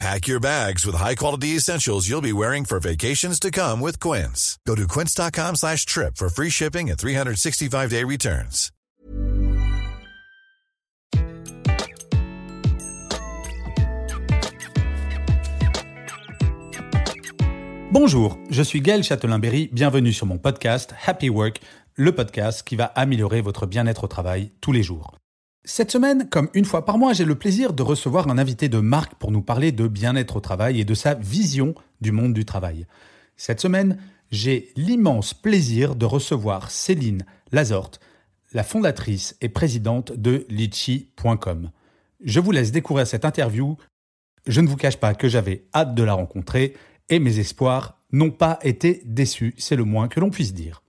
Pack your bags with high-quality essentials you'll be wearing for vacations to come with Quince. Go to quince.com slash trip for free shipping and 365-day returns. Bonjour, je suis Gaël Châtelain-Berry, bienvenue sur mon podcast Happy Work, le podcast qui va améliorer votre bien-être au travail tous les jours. Cette semaine, comme une fois par mois, j'ai le plaisir de recevoir un invité de marque pour nous parler de bien-être au travail et de sa vision du monde du travail. Cette semaine, j'ai l'immense plaisir de recevoir Céline Lazorte, la fondatrice et présidente de Litchi.com. Je vous laisse découvrir cette interview. Je ne vous cache pas que j'avais hâte de la rencontrer et mes espoirs n'ont pas été déçus, c'est le moins que l'on puisse dire.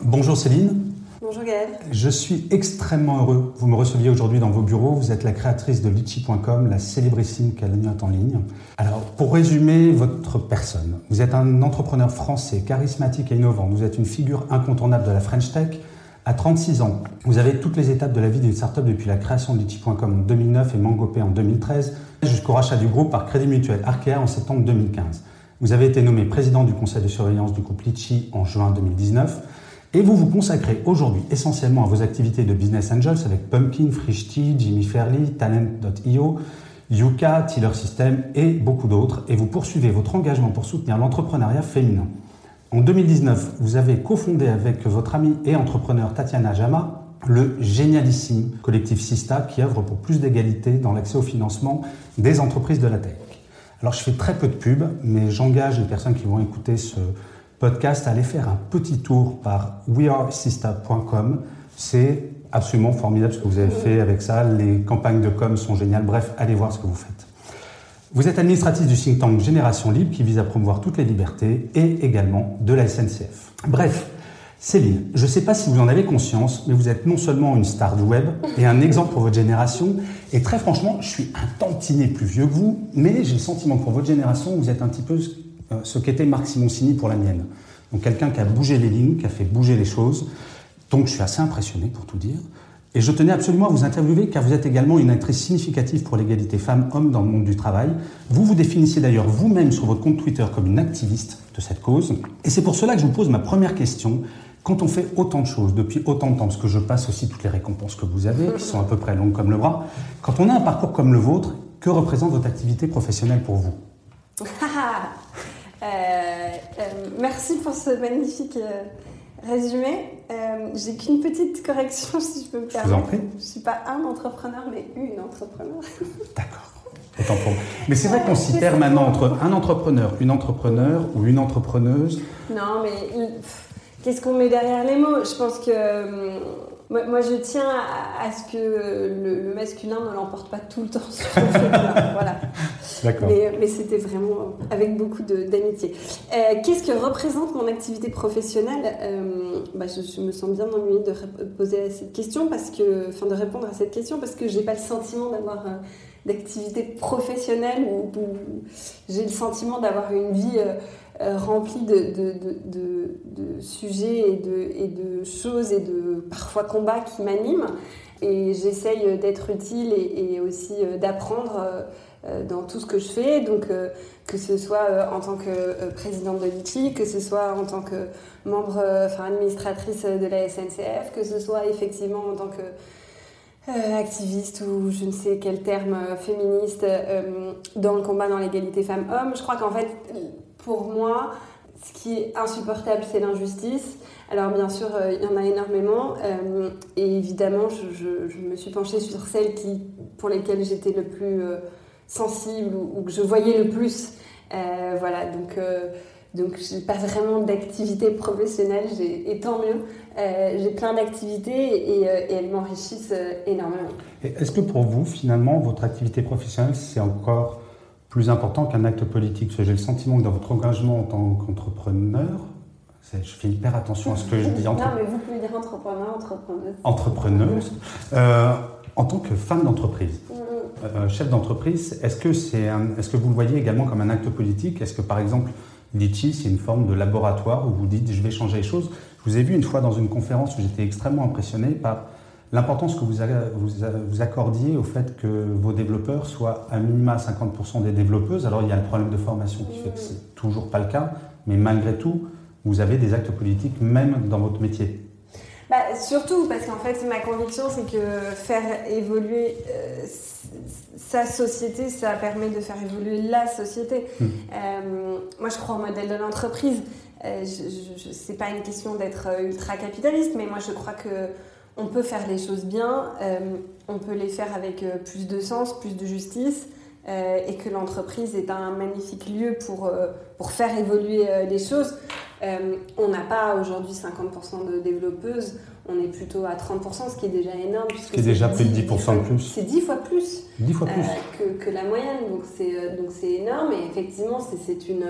Bonjour Céline. Bonjour Gaël. Je suis extrêmement heureux. Vous me receviez aujourd'hui dans vos bureaux. Vous êtes la créatrice de Litchi.com, la célébrissime cagnotte en ligne. Alors, pour résumer votre personne, vous êtes un entrepreneur français charismatique et innovant. Vous êtes une figure incontournable de la French Tech. À 36 ans, vous avez toutes les étapes de la vie d'une startup depuis la création de Litchi.com en 2009 et MangoPay en 2013, jusqu'au rachat du groupe par Crédit Mutuel Arkea en septembre 2015. Vous avez été nommé président du conseil de surveillance du groupe Litchi en juin 2019. Et vous vous consacrez aujourd'hui essentiellement à vos activités de business angels avec Pumpkin, Frishti, Jimmy Fairley, Talent.io, Yuka, Tiller System et beaucoup d'autres. Et vous poursuivez votre engagement pour soutenir l'entrepreneuriat féminin. En 2019, vous avez cofondé avec votre amie et entrepreneur Tatiana Jama le génialissime collectif Sista qui œuvre pour plus d'égalité dans l'accès au financement des entreprises de la tech. Alors je fais très peu de pub, mais j'engage les personnes qui vont écouter ce, podcast, allez faire un petit tour par wearesista.com. C'est absolument formidable ce que vous avez fait avec ça. Les campagnes de com sont géniales. Bref, allez voir ce que vous faites. Vous êtes administratif du think tank Génération Libre qui vise à promouvoir toutes les libertés et également de la SNCF. Bref, Céline, je ne sais pas si vous en avez conscience, mais vous êtes non seulement une star du web et un exemple pour votre génération. Et très franchement, je suis un tantinet plus vieux que vous, mais j'ai le sentiment que pour votre génération, vous êtes un petit peu ce qu'était Marc Simoncini pour la mienne. Donc quelqu'un qui a bougé les lignes, qui a fait bouger les choses. Donc je suis assez impressionné pour tout dire. Et je tenais absolument à vous interviewer car vous êtes également une actrice significative pour l'égalité femmes-hommes dans le monde du travail. Vous vous définissez d'ailleurs vous-même sur votre compte Twitter comme une activiste de cette cause. Et c'est pour cela que je vous pose ma première question. Quand on fait autant de choses depuis autant de temps, parce que je passe aussi toutes les récompenses que vous avez, qui sont à peu près longues comme le bras, quand on a un parcours comme le vôtre, que représente votre activité professionnelle pour vous? Euh, euh, merci pour ce magnifique euh, résumé. J'ai qu'une petite correction, si je peux me permettre. Je ne suis pas un entrepreneur, mais une entrepreneur. D'accord. Autant pour Mais c'est vrai qu'on s'y perd maintenant entre un entrepreneur, une entrepreneur ou une entrepreneuse. Non, mais qu'est-ce qu'on met derrière les mots? Je pense que moi, je tiens à, ce que le, masculin ne l'emporte pas tout le temps sur le féminin. voilà. Mais, c'était vraiment avec beaucoup d'amitié. Euh, qu'est-ce que représente mon activité professionnelle euh, bah, je, me sens bien ennuyée de poser cette question parce que, enfin, de répondre à cette question parce que j'ai pas le sentiment d'avoir euh, d'activité professionnelle ou, j'ai le sentiment d'avoir une vie remplie de, de, sujets et de, et de choses et de parfois combats qui m'animent. Et j'essaye d'être utile et, aussi d'apprendre euh, dans tout ce que je fais, donc euh, que ce soit euh, en tant que présidente de l'ITI, que ce soit en tant que membre, enfin administratrice de la SNCF, que ce soit effectivement en tant que activiste ou je ne sais quel terme féministe dans le combat dans l'égalité femmes-hommes. Je crois qu'en fait, pour moi, ce qui est insupportable, c'est l'injustice. Alors bien sûr, il y en a énormément. et évidemment, je, je, me suis penchée sur celles qui, pour lesquelles j'étais le plus sensible ou, que je voyais le plus. Euh, voilà, donc, euh, donc je n'ai pas vraiment d'activité professionnelle, et tant mieux. Euh, j'ai plein d'activités et, elles m'enrichissent énormément. Est-ce que pour vous, finalement, votre activité professionnelle, c'est encore plus important qu'un acte politique? Parce que j'ai le sentiment que dans votre engagement en tant qu'entrepreneur, Je fais hyper attention à ce que je dis. non, mais vous pouvez dire entrepreneur, entrepreneuse. Entrepreneuse. en tant que femme d'entreprise, mm-hmm. chef d'entreprise, est-ce que, c'est est-ce que vous le voyez également comme un acte politique? Est-ce que par exemple, Litchi, c'est une forme de laboratoire où vous dites je vais changer les choses? Je vous ai vu une fois dans une conférence où j'étais extrêmement impressionné par l'importance que vous, vous, accordiez au fait que vos développeurs soient à minima 50% des développeuses. Alors il y a le problème de formation qui fait que c'est toujours pas le cas, mais malgré tout, vous avez des actes politiques même dans votre métier. Bah, surtout parce qu'en fait, ma conviction, c'est que faire évoluer euh, sa société, ça permet de faire évoluer la société. Hmm. Euh, moi, je crois au modèle de l'entreprise. Euh, ce n'est pas une question d'être ultra capitaliste, mais moi, je crois que on peut faire les choses bien, on peut les faire avec plus de sens, plus de justice, euh, et que l'entreprise est un magnifique lieu pour, pour faire évoluer les choses. On n'a pas aujourd'hui 50% de développeuses, on est plutôt à 30%, ce qui est déjà énorme. Ce qui est déjà plus de 10% de plus. C'est 10 fois plus, 10 fois plus. que, que, la moyenne, donc c'est énorme, et effectivement c'est une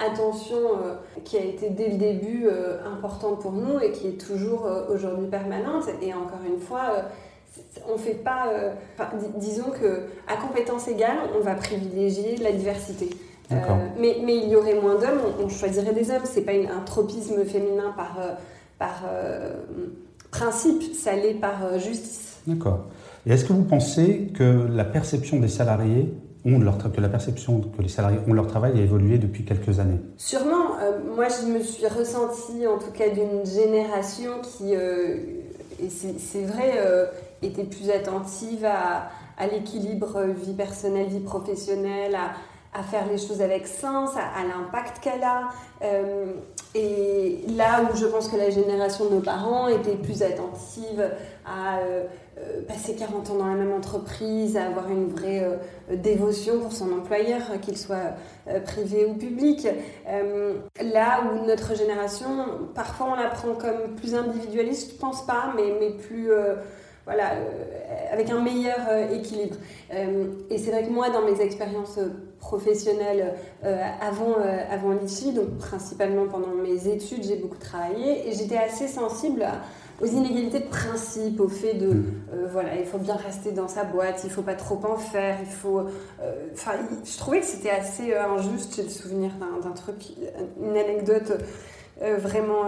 attention euh, qui a été dès le début euh, importante pour nous et qui est toujours euh, aujourd'hui permanente. Et encore une fois, on fait pas. disons que à compétence égale, on va privilégier la diversité. Mais, mais, il y aurait moins d'hommes, on, choisirait des hommes. C'est pas un tropisme féminin par, par principe, ça l'est par justice. D'accord. Et est-ce que vous pensez que la perception des salariés leur que la perception que les salariés ont leur travail a évolué depuis quelques années? Sûrement. Euh, moi, je me suis ressentie, en tout cas, d'une génération qui, euh, et c'est vrai, euh, était plus attentive à, à l'équilibre vie personnelle, vie professionnelle, à, à faire les choses avec sens, à, l'impact qu'elle a. Euh, et là où je pense que la génération de nos parents était plus attentive à euh, euh, passer 40 ans dans la même entreprise, à avoir une vraie dévotion pour son employeur, qu'il soit privé ou public. là où notre génération, parfois on la prend comme plus individualiste, je pense pas, mais, mais plus voilà, avec un meilleur équilibre. et c'est vrai que moi, dans mes expériences professionnelle euh, avant, euh, avant l'IFI, donc principalement pendant mes études, j'ai beaucoup travaillé et j'étais assez sensible aux inégalités de principe, au fait de, mm. euh, voilà, il faut bien rester dans sa boîte, il faut pas trop en faire, il faut... Enfin, je trouvais que c'était assez injuste, j'ai le souvenir d'un truc, une anecdote vraiment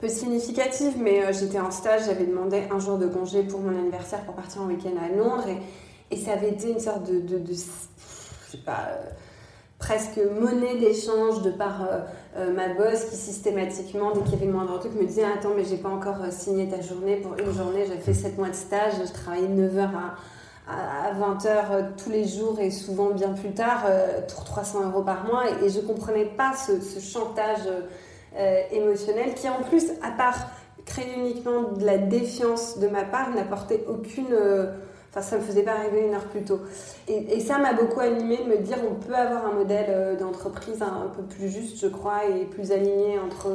peu significative, mais j'étais en stage, j'avais demandé un jour de congé pour mon anniversaire pour partir en week-end à Londres et, et ça avait été une sorte de, de, de je sais pas, euh, presque monnaie d'échange de par euh, euh, ma boss qui systématiquement, dès qu'il y avait le moindre truc, me disait Attends, mais j'ai pas encore signé ta journée pour une journée, j'ai fait 7 mois de stage, je travaillais 9h à, 20h tous les jours et souvent bien plus tard pour 300 euros par mois. Et, je comprenais pas ce, ce chantage émotionnel qui, en plus, à part créer uniquement de la défiance de ma part, n'apportait aucune Enfin, ça me faisait pas arriver une heure plus tôt. Et, ça m'a beaucoup animé de me dire on peut avoir un modèle euh, d'entreprise un, peu plus juste, je crois, et plus aligné entre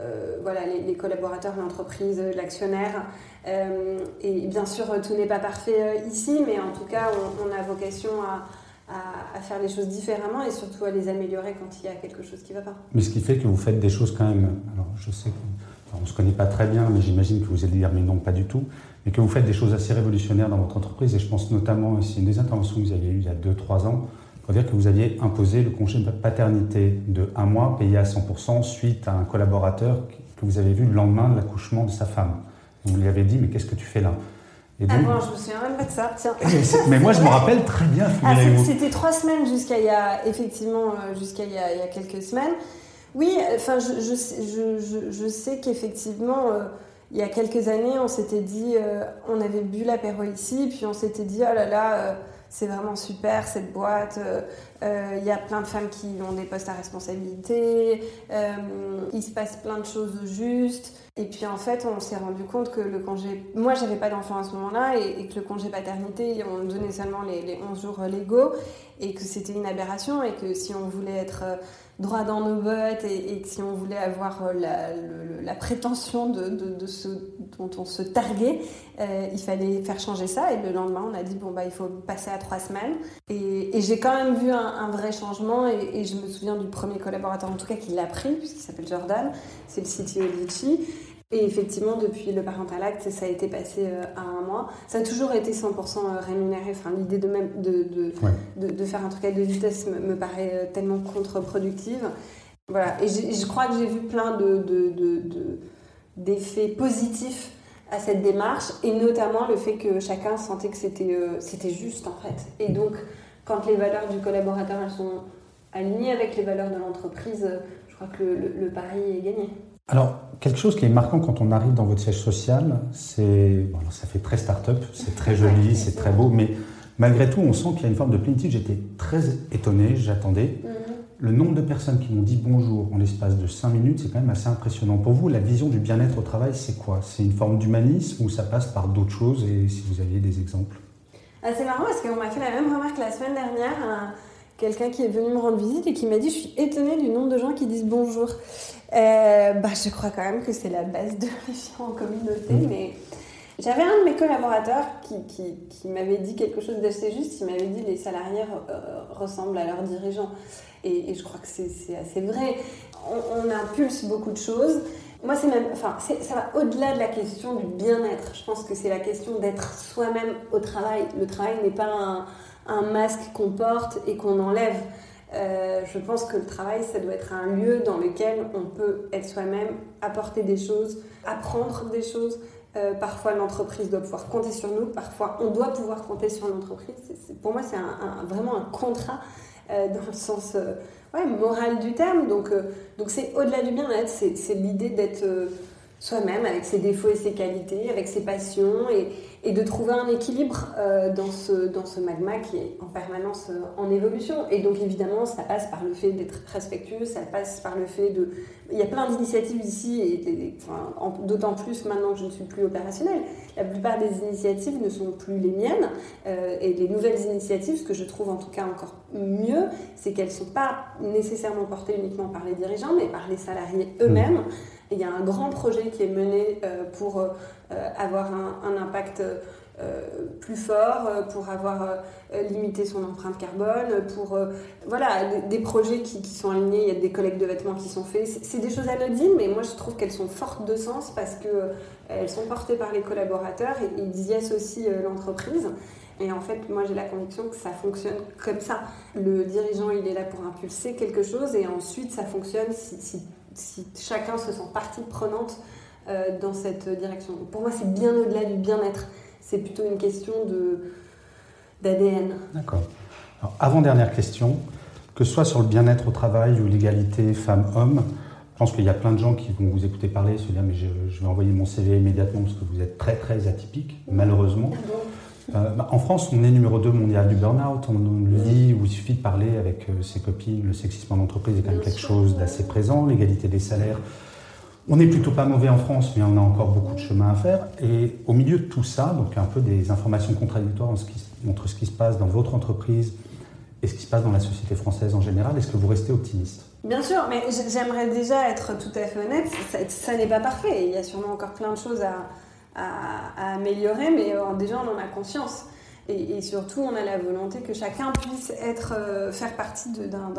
euh, voilà, les, collaborateurs, l'entreprise, l'actionnaire. Euh, et bien sûr, tout n'est pas parfait ici, mais en tout cas, on, a vocation à, à, faire les choses différemment et surtout à les améliorer quand il y a quelque chose qui ne va pas. Mais ce qui fait que vous faites des choses quand même. Alors, je sais qu'on ne se connaît pas très bien, mais j'imagine que vous allez dire mais non, pas du tout et que vous faites des choses assez révolutionnaires dans votre entreprise. Et je pense notamment, c'est une des interventions que vous aviez eues il y a 2-3 ans, pour dire que vous aviez imposé le congé de paternité de un mois payé à 100% suite à un collaborateur que vous avez vu le lendemain de l'accouchement de sa femme. Vous lui avez dit, mais qu'est-ce que tu fais là? Et donc, ah bon, je me souviens même pas de ça, tiens. Mais moi, je me rappelle très bien. Ah, C'était trois semaines jusqu'à il y a, effectivement, euh, jusqu'à il, y a quelques semaines. Oui, enfin, je, je, je, sais qu'effectivement, euh, il y a quelques années, on s'était dit, euh, on avait bu l'apéro ici, puis on s'était dit, oh là là, euh, c'est vraiment super cette boîte, il y a plein de femmes qui ont des postes à responsabilité, il se passe plein de choses justes. Et puis en fait, on s'est rendu compte que le congé. Moi, j'avais pas d'enfant à ce moment-là et, que le congé paternité, on donnait seulement les, les 11 jours légaux et que c'était une aberration et que si on voulait être euh, droit dans nos bottes et, que si on voulait avoir euh, la, prétention de, de, dont on se targuait, euh, il fallait faire changer ça. Et le lendemain, on a dit bon bah il faut passer à trois semaines. Et, j'ai quand même vu un, vrai changement. Et, je me souviens du premier collaborateur en tout cas qui l'a pris, puisqu'il s'appelle Jordan, c'est le CTO Litchi. Et effectivement, depuis le parental act, ça a été passé euh, à un mois. Ça a toujours été 100% euh, rémunéré. Enfin, l'idée de, même, de, de, de, faire un truc à deux vitesses me, paraît euh, tellement contre-productive. Voilà. Et je crois que j'ai vu plein d'effets positifs à cette démarche, et notamment le fait que chacun sentait que c'était c'était juste en fait. Et donc, quand les valeurs du collaborateur elles sont alignées avec les valeurs de l'entreprise, je crois que le, le pari est gagné. Alors, quelque chose qui est marquant quand on arrive dans votre siège social, c'est. Bon, ça fait très start-up, c'est très joli, c'est très beau, mais malgré tout, on sent qu'il y a une forme de plénitude. J'étais très étonné, j'attendais. Mhm. Le nombre de personnes qui m'ont dit bonjour en l'espace de 5 minutes, c'est quand même assez impressionnant. Pour vous, la vision du bien-être au travail, c'est quoi? C'est une forme d'humanisme ou ça passe par d'autres choses? Et si vous aviez des exemples? Ah, C'est marrant parce qu'on m'a fait la même remarque la semaine dernière. Quelqu'un qui est venu me rendre visite et qui m'a dit Je suis étonnée du nombre de gens qui disent bonjour. Euh, bah, je crois quand même que c'est la base de la en communauté, mm. mais j'avais un de mes collaborateurs qui, qui, qui m'avait dit quelque chose d'assez juste. Il m'avait dit les salariés euh, ressemblent à leurs dirigeants. Et, je crois que c'est assez vrai. On, impulse beaucoup de choses. Moi, c'est même, enfin, ça va au-delà de la question du bien-être. Je pense que c'est la question d'être soi-même au travail. Le travail n'est pas un, un masque qu'on porte et qu'on enlève. Euh, je pense que le travail, ça doit être un lieu dans lequel on peut être soi-même, apporter des choses, apprendre des choses. Euh, parfois, l'entreprise doit pouvoir compter sur nous. Parfois, on doit pouvoir compter sur l'entreprise. Pour moi, c'est vraiment un contrat euh, dans le sens moral du terme. Donc, donc c'est au-delà du bien-être. C'est l'idée d'être soi-même avec ses défauts et ses qualités, avec ses passions et, et de trouver un équilibre euh, dans, ce, dans ce magma qui est en permanence euh, en évolution. Et donc évidemment, ça passe par le fait d'être respectueux, ça passe par le fait de... Il y a plein d'initiatives ici, et, d'autant plus maintenant que je ne suis plus opérationnelle. La plupart des initiatives ne sont plus les miennes. Euh, et les nouvelles initiatives, ce que je trouve en tout cas encore mieux, c'est qu'elles ne sont pas nécessairement portées uniquement par les dirigeants, mais par les salariés eux-mêmes. Mmh il y a un grand projet qui est mené euh, pour euh, avoir un, impact euh, plus fort, pour avoir limité son empreinte carbone, pour voilà des, projets qui, sont alignés. Il y a des collectes de vêtements qui sont faits. C'est des choses anodines, mais moi je trouve qu'elles sont fortes de sens parce que elles sont portées par les collaborateurs et ils y associent l'entreprise. Et en fait, moi j'ai la conviction que ça fonctionne comme ça. Le dirigeant, il est là pour impulser quelque chose et ensuite ça fonctionne si si chacun se sent partie prenante euh, dans cette direction. Pour moi, c'est bien au-delà du bien-être. C'est plutôt une question d'ADN. D'accord. Avant-dernière question, que ce soit sur le bien-être au travail ou l'égalité femmes-hommes, je pense qu'il y a plein de gens qui vont vous écouter parler, se dire mais je, vais envoyer mon CV immédiatement parce que vous êtes très très atypique, malheureusement. Euh, bah, en France, on est numéro 2 mondial du burn-out, on, le dit, il suffit de parler avec euh, ses copines, le sexisme en entreprise est quand même quelque chose d'assez présent, l'égalité des salaires. On n'est plutôt pas mauvais en France, mais on a encore beaucoup de chemin à faire. Et au milieu de tout ça, donc un peu des informations contradictoires entre ce qui se passe dans votre entreprise et ce qui se passe dans la société française en général, est-ce que vous restez optimiste? Bien sûr, mais j'aimerais déjà être tout à fait honnête, ça n'est pas parfait. Il y a sûrement encore plein de choses à, à, améliorer, mais euh, déjà on en a conscience. Et, surtout, on a la volonté que chacun puisse être, euh, faire partie d'un,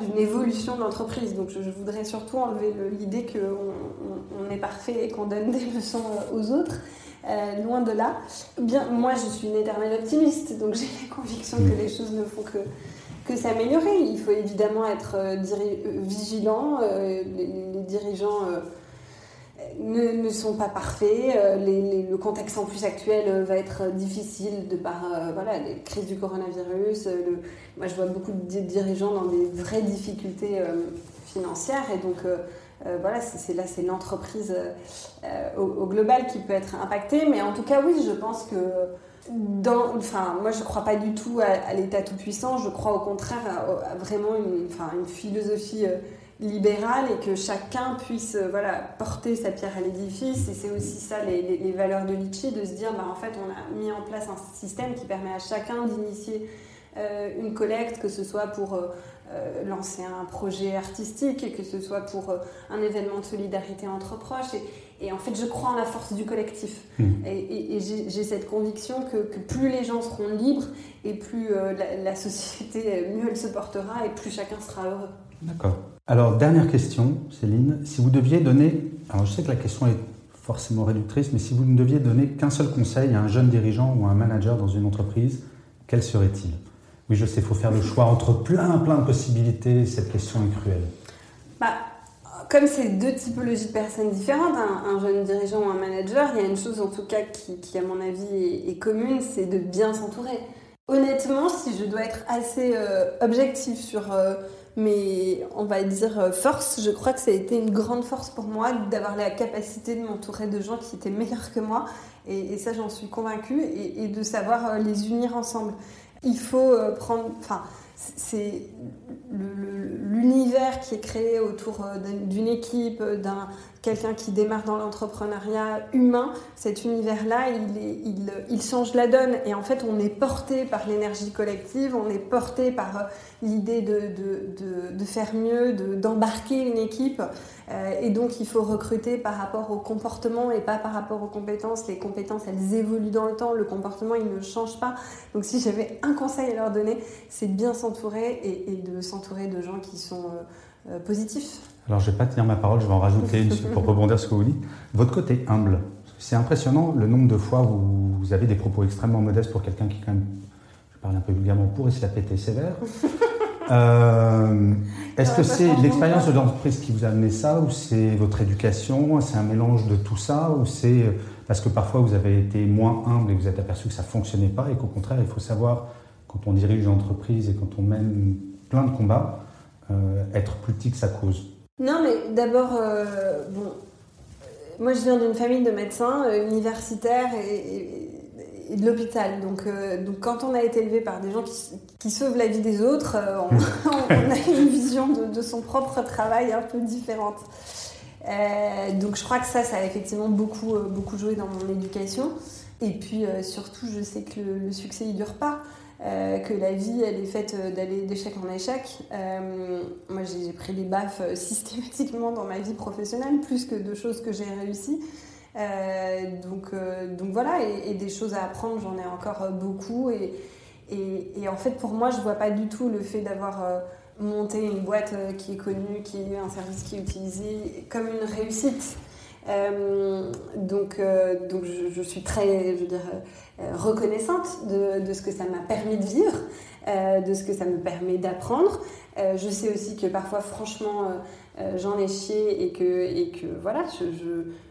d'une évolution de l'entreprise. Donc je, voudrais surtout enlever l'idée qu'on on, est parfait et qu'on donne des leçons euh, aux autres. loin de là. Bien, moi, je suis une éternelle optimiste, donc j'ai la conviction que les choses ne font que, que s'améliorer. Il faut évidemment être vigilant. les, les, dirigeants ne, sont pas parfaits. Euh, le contexte en plus actuel euh, va être difficile de par euh, voilà, les crises du coronavirus. moi, je vois beaucoup de dirigeants dans des vraies difficultés financières et donc voilà, c'est là, c'est l'entreprise au, global qui peut être impactée. Mais en tout cas, oui, je pense que dans, enfin, moi, je ne crois pas du tout à, l'État tout puissant. Je crois au contraire à, vraiment une, enfin, une philosophie libérale et que chacun puisse voilà, porter sa pierre à l'édifice. Et c'est aussi ça les, valeurs de Litchi, de se dire bah, en fait on a mis en place un système qui permet à chacun d'initier une collecte, que ce soit pour euh, lancer un projet artistique, que ce soit pour euh, un événement de solidarité entre proches. Et, en fait, je crois en la force du collectif. Mmh. Et, j'ai cette conviction que, plus les gens seront libres et plus euh, la, société, mieux elle se portera et plus chacun sera heureux. D'accord. Alors, dernière question, Céline. Si vous deviez donner, alors je sais que la question est forcément réductrice, mais si vous ne deviez donner qu'un seul conseil à un jeune dirigeant ou à un manager dans une entreprise, quel serait-il? Oui, je sais, il faut faire le choix entre plein, plein de possibilités. Cette question est cruelle. Bah, comme c'est deux typologies de personnes différentes, un, jeune dirigeant ou un manager, il y a une chose en tout cas qui, à mon avis, est, commune, c'est de bien s'entourer. Honnêtement, si je dois être assez euh, objectif sur euh, mes, on va dire, euh, forces, je crois que ça a été une grande force pour moi d'avoir la capacité de m'entourer de gens qui étaient meilleurs que moi. Et, ça, j'en suis convaincue, et, et, de savoir les unir ensemble il faut euh, prendre. Enfin, c'est l'univers qui est créé autour euh, d'une équipe, d'un quelqu'un qui démarre dans l'entrepreneuriat humain, cet univers-là, il, il, change la donne. Et en fait, on est porté par l'énergie collective, on est porté par euh, l'idée de, faire mieux, d'embarquer une équipe. Euh, et donc, il faut recruter par rapport au comportement et pas par rapport aux compétences. Les compétences, elles évoluent dans le temps, le comportement, il ne change pas. Donc, si j'avais un conseil à leur donner, c'est de bien s'entourer et, de s'entourer de gens qui sont euh, positifs. Alors, je ne vais pas tenir ma parole, je vais en rajouter une pour rebondir sur ce que vous dites. Votre côté humble, c'est impressionnant le nombre de fois où vous avez des propos extrêmement modestes pour quelqu'un qui, quand même, je parle un peu vulgairement, pourrait se la péter sévère. Euh, est-ce que c'est l'expérience de l'entreprise qui vous a amené ça, ou c'est votre éducation, c'est un mélange de tout ça, ou c'est parce que parfois vous avez été moins humble et vous êtes aperçu que ça ne fonctionnait pas, et qu'au contraire, il faut savoir, quand on dirige une entreprise et quand on mène plein de combats, euh, être plus petit que sa cause non, mais d'abord, euh, bon, moi je viens d'une famille de médecins euh, universitaires et, de l'hôpital. Donc, euh, donc quand on a été élevé par des gens qui, sauvent la vie des autres, on, a une vision de, son propre travail un peu différente. donc je crois que ça, ça a effectivement beaucoup, beaucoup joué dans mon éducation. Et puis surtout, je sais que le, le succès, il dure pas. Euh, que la vie, elle est faite euh, d'aller d'échec en échec. Euh, moi, j'ai pris des baffes systématiquement dans ma vie professionnelle, plus que de choses que j'ai réussies. donc, donc voilà, et, des choses à apprendre, j'en ai encore beaucoup. Et, et, en fait, pour moi, je vois pas du tout le fait d'avoir monté une boîte qui est connue, qui est un service qui est utilisé, comme une réussite. Euh, donc, euh, donc je, suis très, je veux dire, euh, reconnaissante de, ce que ça m'a permis de vivre, de ce que ça me permet d'apprendre. je sais aussi que parfois, franchement, j'en ai chié et que, et que voilà, je,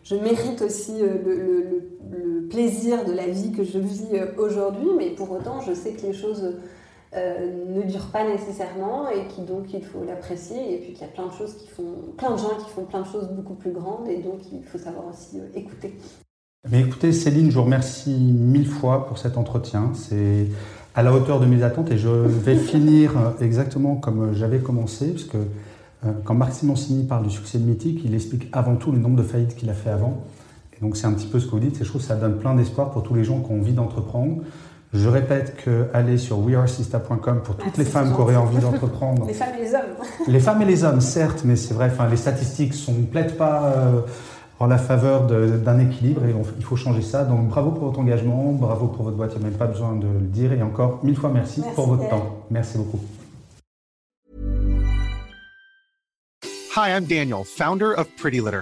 je, mérite aussi le, plaisir de la vie que je vis aujourd'hui, mais pour autant, je sais que les choses ne dure pas nécessairement et qui donc il faut l'apprécier et puis qu'il y a plein de choses qui font plein de gens qui font plein de choses beaucoup plus grandes et donc il faut savoir aussi euh, écouter. Mais écoutez Céline, je vous remercie mille fois pour cet entretien. C'est à la hauteur de mes attentes et je vais finir exactement comme j'avais commencé parce que euh, quand Marc Simoncini parle du succès de Mythique, il explique avant tout le nombre de faillites qu'il a fait avant. Et donc c'est un petit peu ce que vous dites, et je trouve que ça donne plein d'espoir pour tous les gens qui ont envie d'entreprendre. Je répète que aller sur wearesista.com pour toutes les femmes qui auraient envie d'entreprendre. Les femmes et les hommes. les femmes et les hommes, certes, mais c'est vrai, enfin, les statistiques ne plaident pas euh, en la faveur d'un équilibre et il faut changer ça. Donc bravo pour votre engagement, bravo pour votre boîte, il n'y a même pas besoin de le dire. Et encore mille fois merci, pour votre temps. Merci beaucoup. Hi, I'm Daniel, founder of Pretty Litter.